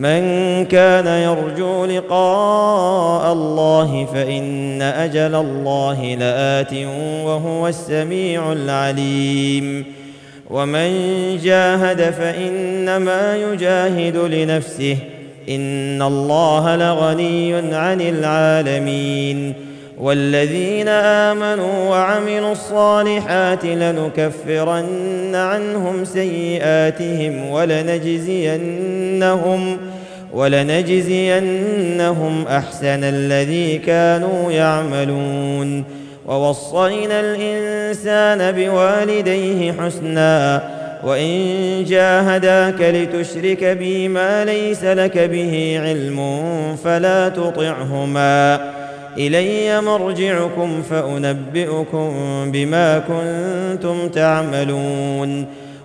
من كان يرجو لقاء الله فإن أجل الله لآت وهو السميع العليم. ومن جاهد فإنما يجاهد لنفسه إن الله لغني عن العالمين. والذين آمنوا وعملوا الصالحات لنكفرن عنهم سيئاتهم ولنجزينهم ولنجزينهم أحسن الذي كانوا يعملون. ووصينا الإنسان بوالديه حسنا وإن جاهداك لتشرك بي ما ليس لك به علم فلا تطعهما. إلي مرجعكم فأنبئكم بما كنتم تعملون.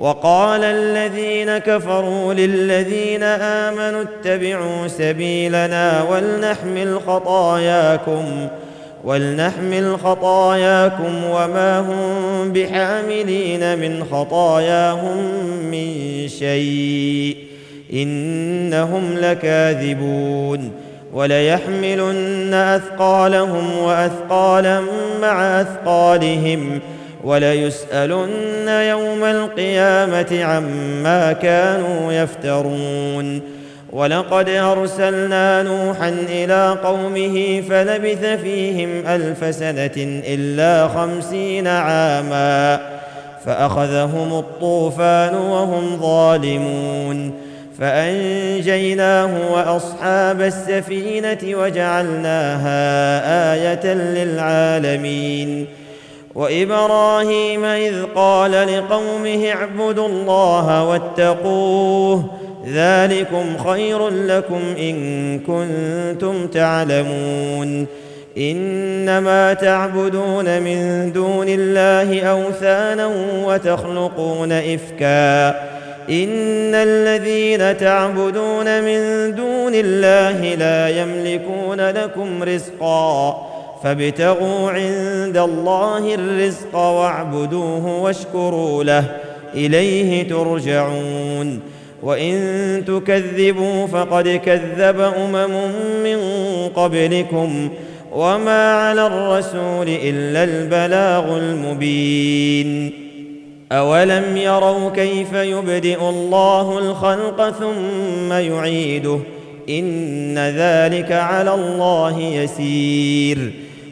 وقال الذين كفروا للذين آمنوا اتبعوا سبيلنا ولنحمل خطاياكم ولنحمل خطاياكم وما هم بحاملين من خطاياهم من شيء إنهم لكاذبون. وليحملن أثقالهم وأثقالا مع أثقالهم. وليسألن يوم القيامة عما كانوا يفترون. ولقد أرسلنا نوحا إلى قومه فلبث فيهم ألف سنة إلا خمسين عاما. فأخذهم الطوفان وهم ظالمون. فأنجيناه وأصحاب السفينة وجعلناها آية للعالمين. وإبراهيم إذ قال لقومه اعبدوا الله واتقوه ذلكم خير لكم إن كنتم تعلمون إنما تعبدون من دون الله أوثانا وتخلقون إفكا إن الذين تعبدون من دون الله لا يملكون لكم رزقا فابتغوا عند الله الرزق واعبدوه واشكروا له إليه ترجعون. وإن تكذبوا فقد كذب أمم من قبلكم وما على الرسول إلا البلاغ المبين. أولم يروا كيف يبدئ الله الخلق ثم يعيده؟ إن ذلك على الله يسير.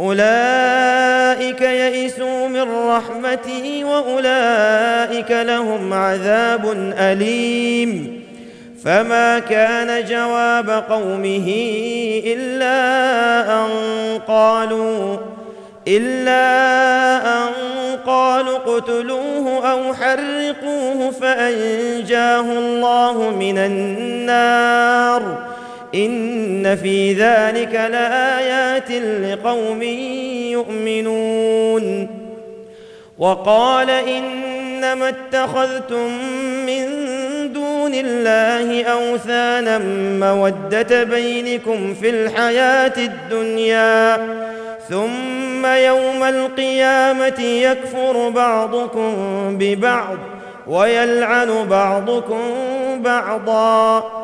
أولئك يئسوا من رحمتي وأولئك لهم عذاب أليم. فما كان جواب قومه إلا أن قالوا إلا أن قالوا اقتلوه أو حرقوه فأنجاه الله من النار. إن في ذلك لآيات لقوم يؤمنون. وقال إنما اتخذتم من دون الله أوثانا مودة بينكم في الحياة الدنيا ثم يوم القيامة يكفر بعضكم ببعض ويلعن بعضكم بعضا.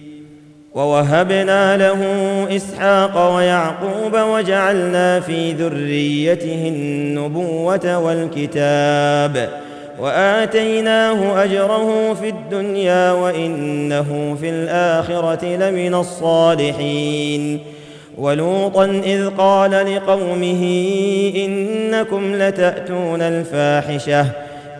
ووهبنا له إسحاق ويعقوب وجعلنا في ذريته النبوة والكتاب وآتيناه أجره في الدنيا وإنه في الآخرة لمن الصالحين ولوطا إذ قال لقومه إنكم لتأتون الفاحشة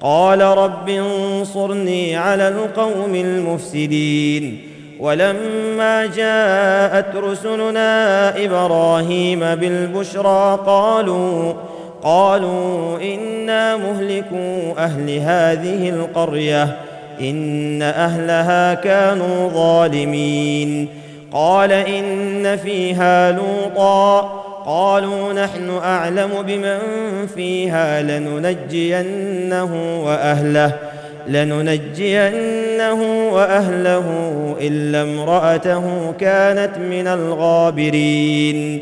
قال رب انصرني على القوم المفسدين. ولما جاءت رسلنا إبراهيم بالبشرى قالوا قالوا إنا مهلكو أهل هذه القرية إن أهلها كانوا ظالمين. قال إن فيها لوطا قالوا نحن أعلم بمن فيها لننجينه وأهله لننجينه وأهله إلا امرأته كانت من الغابرين.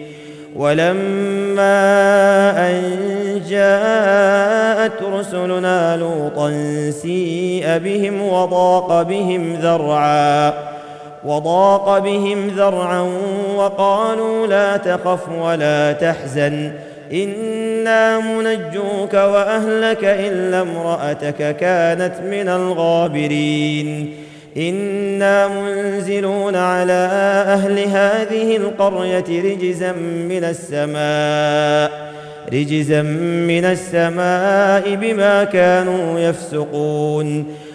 ولما أن جاءت رسلنا لوطا سيء بهم وضاق بهم ذرعا. وضاق بهم ذرعا وقالوا لا تخف ولا تحزن. إنا منجوك وأهلك إلا امرأتك كانت من الغابرين. إنا منزلون على أهل هذه القرية رجزا من السماء رجزا من السماء بما كانوا يفسقون.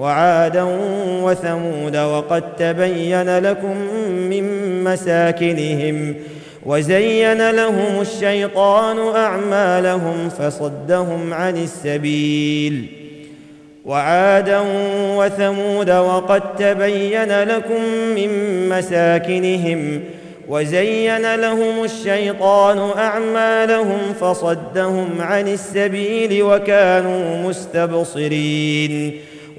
وعادا وثمود وقد تبين لكم من مساكنهم وزين لهم الشيطان أعمالهم فصدهم عن السبيل وعادا وثمود وقد تبين لكم من مساكنهم وزين لهم الشيطان أعمالهم فصدهم عن السبيل وكانوا مستبصرين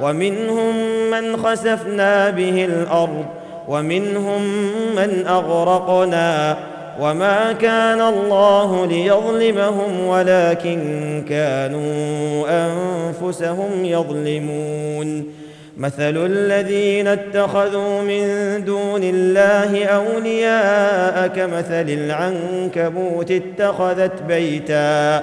ومنهم من خسفنا به الأرض ومنهم من أغرقنا وما كان الله ليظلمهم ولكن كانوا أنفسهم يظلمون. مثل الذين اتخذوا من دون الله أولياء كمثل العنكبوت اتخذت بيتا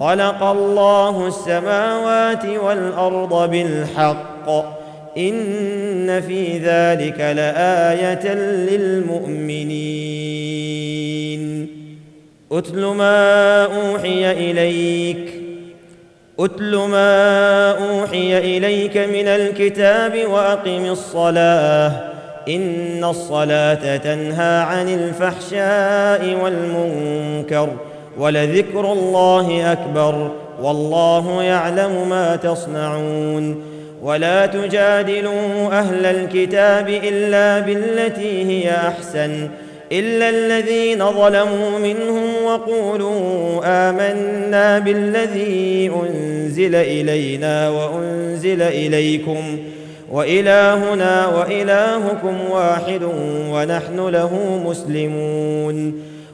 خلق الله السماوات والأرض بالحق. إن في ذلك لآية للمؤمنين. اتل ما أوحي إليك. اتل ما أوحي إليك من الكتاب وأقم الصلاة. إن الصلاة تنهى عن الفحشاء والمنكر. ولذكر الله أكبر والله يعلم ما تصنعون ولا تجادلوا أهل الكتاب إلا بالتي هي أحسن إلا الذين ظلموا منهم وقولوا آمنا بالذي أنزل إلينا وأنزل إليكم وإلهنا وإلهكم واحد ونحن له مسلمون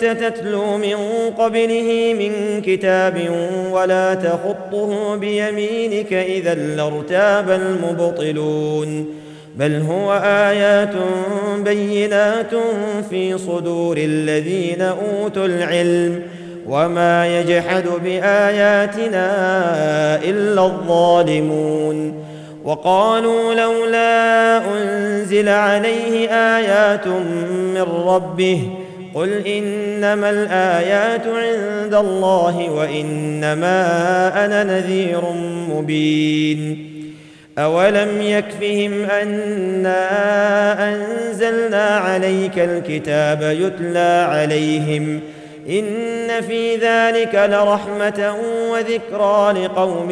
تتلو من قبله من كتاب ولا تخطه بيمينك إذا لارتاب المبطلون بل هو آيات بينات في صدور الذين أوتوا العلم وما يجحد بآياتنا إلا الظالمون وقالوا لولا أنزل عليه آيات من ربه قل انما الايات عند الله وانما أنا نذير مبين اولم يكفهم انا انزلنا عليك الكتاب يتلى عليهم ان في ذلك لرحمه وذكرى لقوم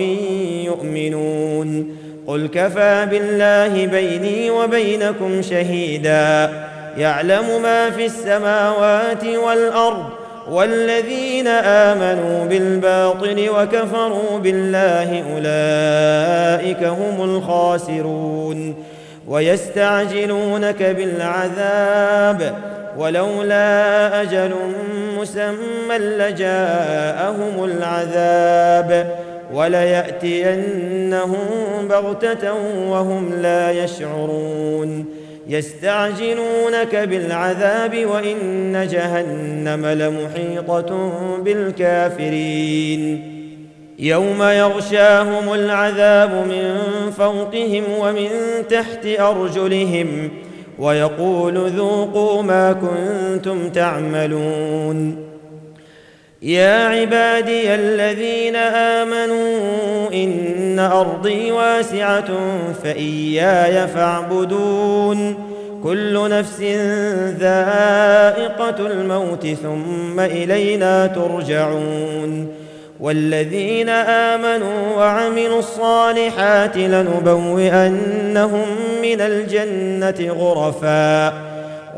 يؤمنون قل كفى بالله بيني وبينكم شهيدا يعلم ما في السماوات والأرض والذين آمنوا بالباطل وكفروا بالله أولئك هم الخاسرون ويستعجلونك بالعذاب ولولا أجل مسمى لجاءهم العذاب وليأتينهم بغتة وهم لا يشعرون يستعجلونك بالعذاب وإن جهنم لمحيطة بالكافرين. يوم يغشاهم العذاب من فوقهم ومن تحت أرجلهم ويقول ذوقوا ما كنتم تعملون. يا عبادي الذين آمنوا إن أرضي واسعة فإياي فاعبدون. كل نفس ذائقة الموت ثم إلينا ترجعون. والذين آمنوا وعملوا الصالحات لنبوئنهم من الجنة غرفا.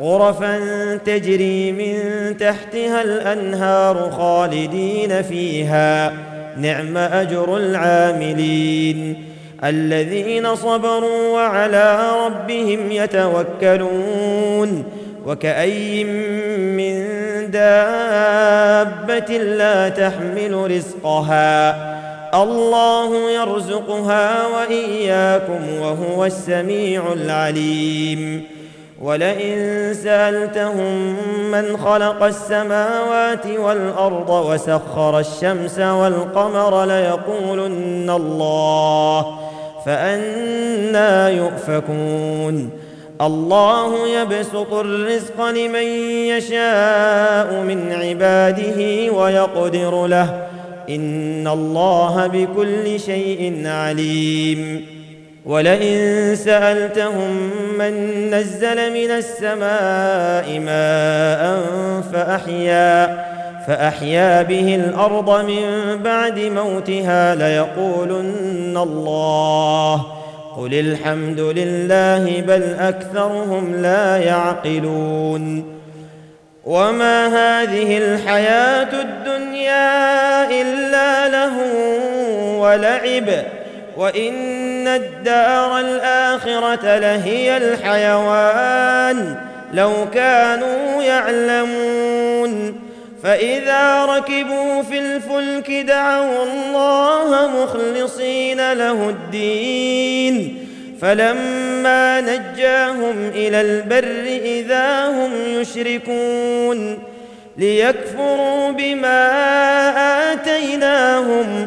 غرفا تجري من تحتها الأنهار خالدين فيها. نعم أجر العاملين. الذين صبروا وعلى ربهم يتوكلون. وكأي من دابة لا تحمل رزقها. الله يرزقها وإياكم وهو السميع العليم. ولئن سألتهم من خلق السماوات والأرض وسخر الشمس والقمر ليقولن الله فأنا يؤفكون. الله يبسط الرزق لمن يشاء من عباده ويقدر له. إن الله بكل شيء عليم. ولئن سألتهم من نزل من السماء ماء فأحيا فأحيا به الأرض من بعد موتها ليقولن الله. قل الحمد لله بل أكثرهم لا يعقلون. وما هذه الحياة الدنيا إلا له ولعب. وإن الدار الآخرة لهي الحيوان لو كانوا يعلمون. فإذا ركبوا في الفلك دعوا الله مخلصين له الدين. فلما نجاهم إلى البر إذا هم يشركون ليكفروا بما آتيناهم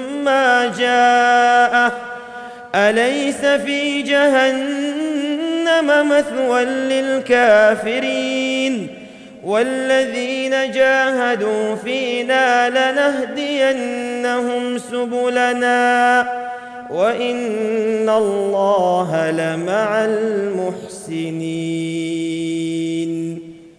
جاءه أليس في جهنم مثوى للكافرين والذين جاهدوا فينا لنهدينهم سبلنا وإن الله لمع المحسنين